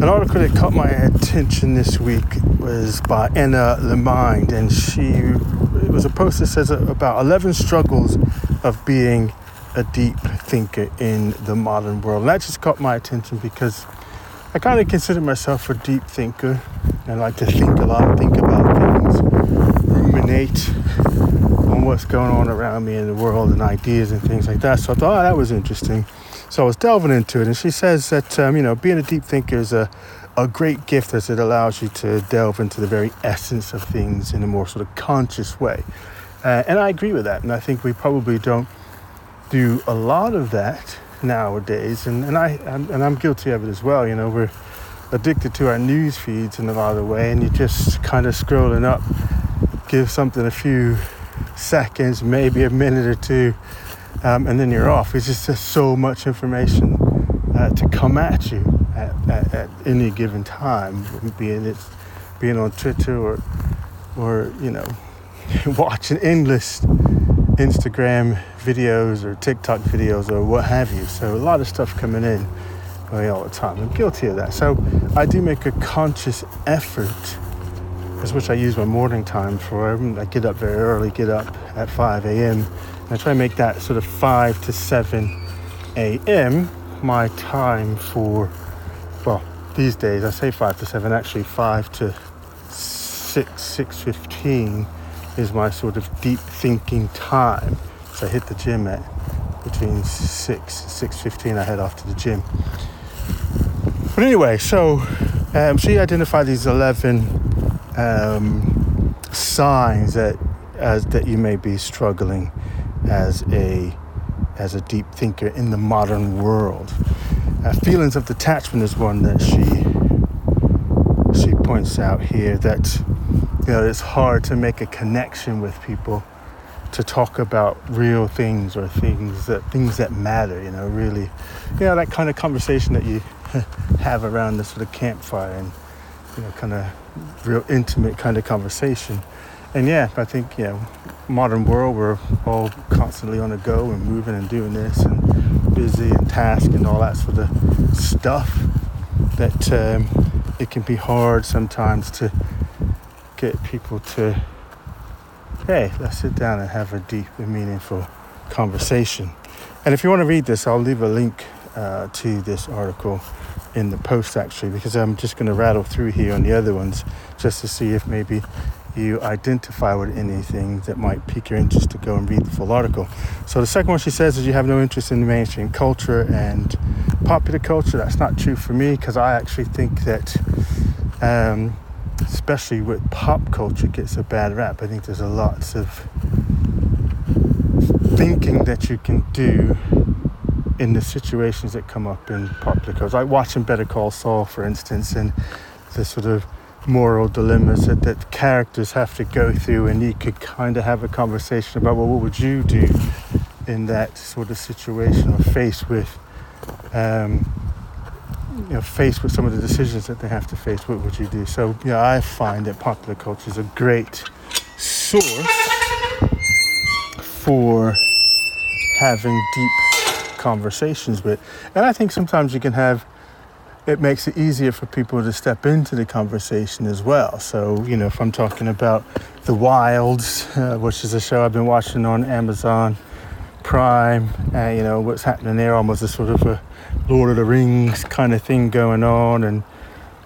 An article that caught my attention this week was by Anna LeMind, and she it was a post that says about 11 struggles of being a deep thinker in the modern world. And that just caught my attention because I kind of consider myself a deep thinker. I like to think a lot, think about things, ruminate on what's going on around me in the world and ideas and things like that. So I thought oh, that was interesting. So I was delving into it, and she says that um, you know being a deep thinker is a a great gift as it allows you to delve into the very essence of things in a more sort of conscious way. Uh, and I agree with that, and I think we probably don't do a lot of that nowadays, and, and I I'm, and I'm guilty of it as well. You know, we're addicted to our news feeds in a lot of way, and you just kind of scrolling up, give something a few seconds, maybe a minute or two, um, and then you're off. It's just there's so much information uh, to come at you at, at, at, any given time, being it being on Twitter or or you know watching endless Instagram videos or TikTok videos or what have you. So a lot of stuff coming in all the time. I'm guilty of that. So I do make a conscious effort, which I use my morning time for. I get up very early, get up at 5 a.m. I try and make that sort of 5 to 7 a.m. my time for, well, these days I say 5 to 7, actually 5 to 6, 6.15 is my sort of deep thinking time. So I hit the gym at between 6, 6.15 I head off to the gym. But anyway, so um, she identified these 11 um, signs that as that you may be struggling as a as a deep thinker in the modern world. Uh, feelings of detachment is one that she she points out here that you know it's hard to make a connection with people to talk about real things or things that things that matter you know really you know that kind of conversation that you have around the sort of campfire and you know kind of real intimate kind of conversation. And yeah i think yeah, modern world we're all constantly on the go and moving and doing this and busy and task and all that sort of stuff that um, it can be hard sometimes to get people to hey let's sit down and have a deep and meaningful conversation. And if you want to read this i'll leave a link uh, to this article in the post actually because I'm just going to rattle through here on the other ones just to see if maybe you identify with anything that might pique your interest to go and read the full article. So the second one she says is you have no interest in the mainstream culture and popular culture. That's not true for me because I actually think that um, especially with pop culture gets a bad rap. I think there's a lots of thinking that you can do in the situations that come up in popular culture, like watching Better Call Saul, for instance, and the sort of moral dilemmas that, that characters have to go through, and you could kind of have a conversation about, well, what would you do in that sort of situation, or faced with, um, you know, faced with some of the decisions that they have to face, what would you do? So, yeah, I find that popular culture is a great source for having deep conversations with. And I think sometimes you can have, it makes it easier for people to step into the conversation as well. So, you know, if I'm talking about The Wilds, uh, which is a show I've been watching on Amazon Prime, uh, you know, what's happening there, almost a sort of a Lord of the Rings kind of thing going on, and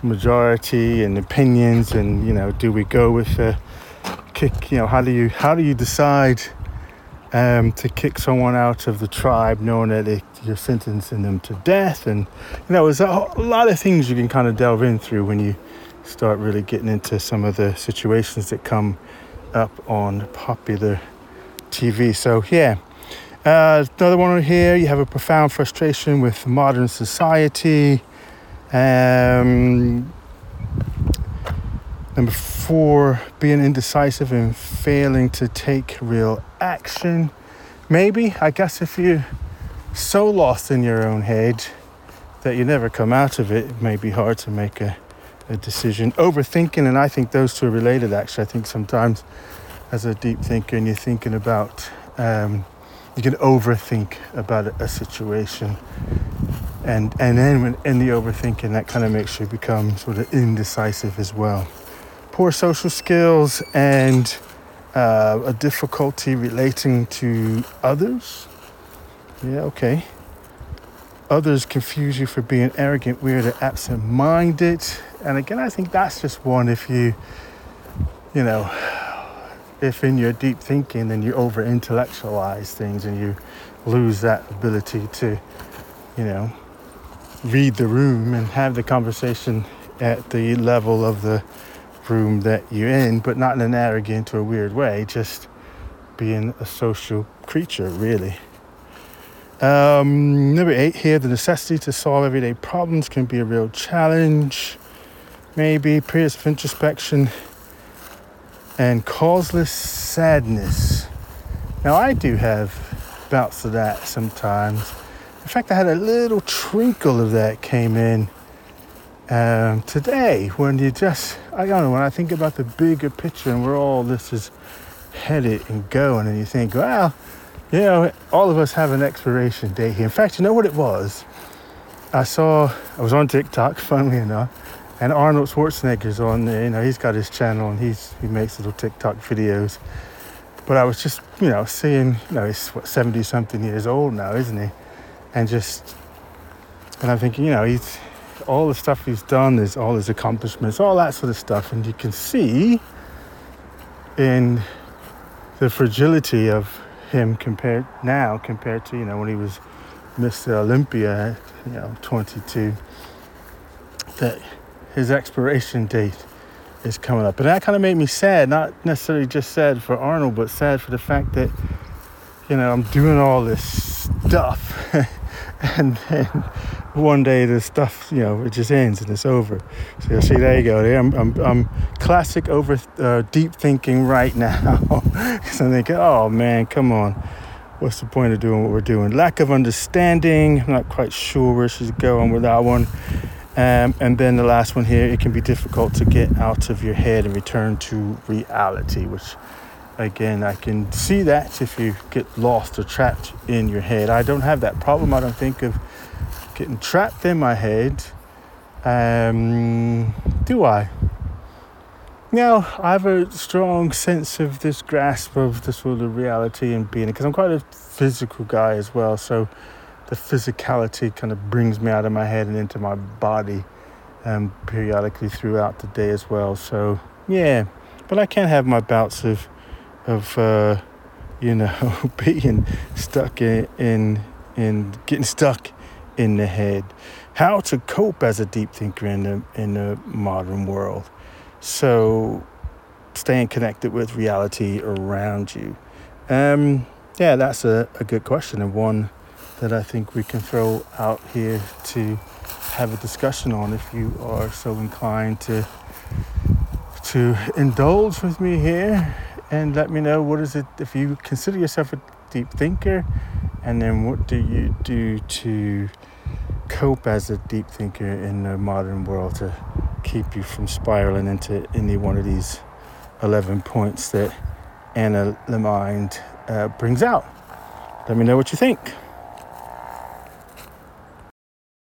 majority and opinions, and, you know, do we go with the kick, you know, how do you, how do you decide? Um, to kick someone out of the tribe, knowing that they, you're sentencing them to death. And you know, there's a, lot of things you can kind of delve in through when you start really getting into some of the situations that come up on popular TV. So, yeah. Uh, another one here, you have a profound frustration with modern society. Um, Number four, being indecisive and failing to take real action. Maybe, I guess, if you're so lost in your own head that you never come out of it, it may be hard to make a, a decision. Overthinking, and I think those two are related actually. I think sometimes as a deep thinker and you're thinking about, um, you can overthink about a, situation And, and then when, in the overthinking, that kind of makes you become sort of indecisive as well. Poor social skills and uh, a difficulty relating to others. Yeah, okay. Others confuse you for being arrogant, weird, or absent minded. And again, I think that's just one if you, you know, if in your deep thinking then you over intellectualize things and you lose that ability to, you know, read the room and have the conversation at the level of the room that you're in, but not in an arrogant or weird way, just being a social creature, really. Um, number eight here the necessity to solve everyday problems can be a real challenge. Maybe periods of introspection and causeless sadness. Now, I do have bouts of that sometimes. In fact, I had a little trinkle of that came in um, today when you just, I don't know, when I think about the bigger picture and where all this is headed and going, and you think, well, you know, all of us have an expiration date here. In fact, you know what it was? I saw, I was on TikTok, funnily enough, and Arnold Schwarzenegger's on there. You know, he's got his channel and he's he makes little TikTok videos. But I was just, you know, seeing, you know, he's what, 70 something years old now, isn't he? And just, and I'm thinking, you know, he's, all the stuff he's done, there's all his accomplishments, all that sort of stuff. And you can see in the fragility of him compared now compared to you know when he was Mr. Olympia, you know, 22, that his expiration date is coming up, and that kind of made me sad. Not necessarily just sad for Arnold, but sad for the fact that you know I'm doing all this stuff, and then one day the stuff you know it just ends and it's over. So you'll see, there you go. There, I'm, I'm, I'm classic over uh, deep thinking right now. Because I'm thinking, oh man, come on. What's the point of doing what we're doing? Lack of understanding. I'm not quite sure where she's going with that one. Um, and then the last one here, it can be difficult to get out of your head and return to reality, which again, I can see that if you get lost or trapped in your head. I don't have that problem. I don't think of getting trapped in my head. Um, do I? Now, I have a strong sense of this grasp of the sort of reality and being, because I'm quite a physical guy as well. So the physicality kind of brings me out of my head and into my body um, periodically throughout the day as well. So, yeah, but I can have my bouts of, of uh, you know, being stuck in, in, in getting stuck in the head, how to cope as a deep thinker in the, in the modern world. So, staying connected with reality around you. Um, yeah, that's a, a good question and one that I think we can throw out here to have a discussion on if you are so inclined to to indulge with me here and let me know what is it if you consider yourself a deep thinker and then what do you do to cope as a deep thinker in the modern world to keep you from spiraling into any one of these 11 points that Anna LeMind uh, brings out. Let me know what you think.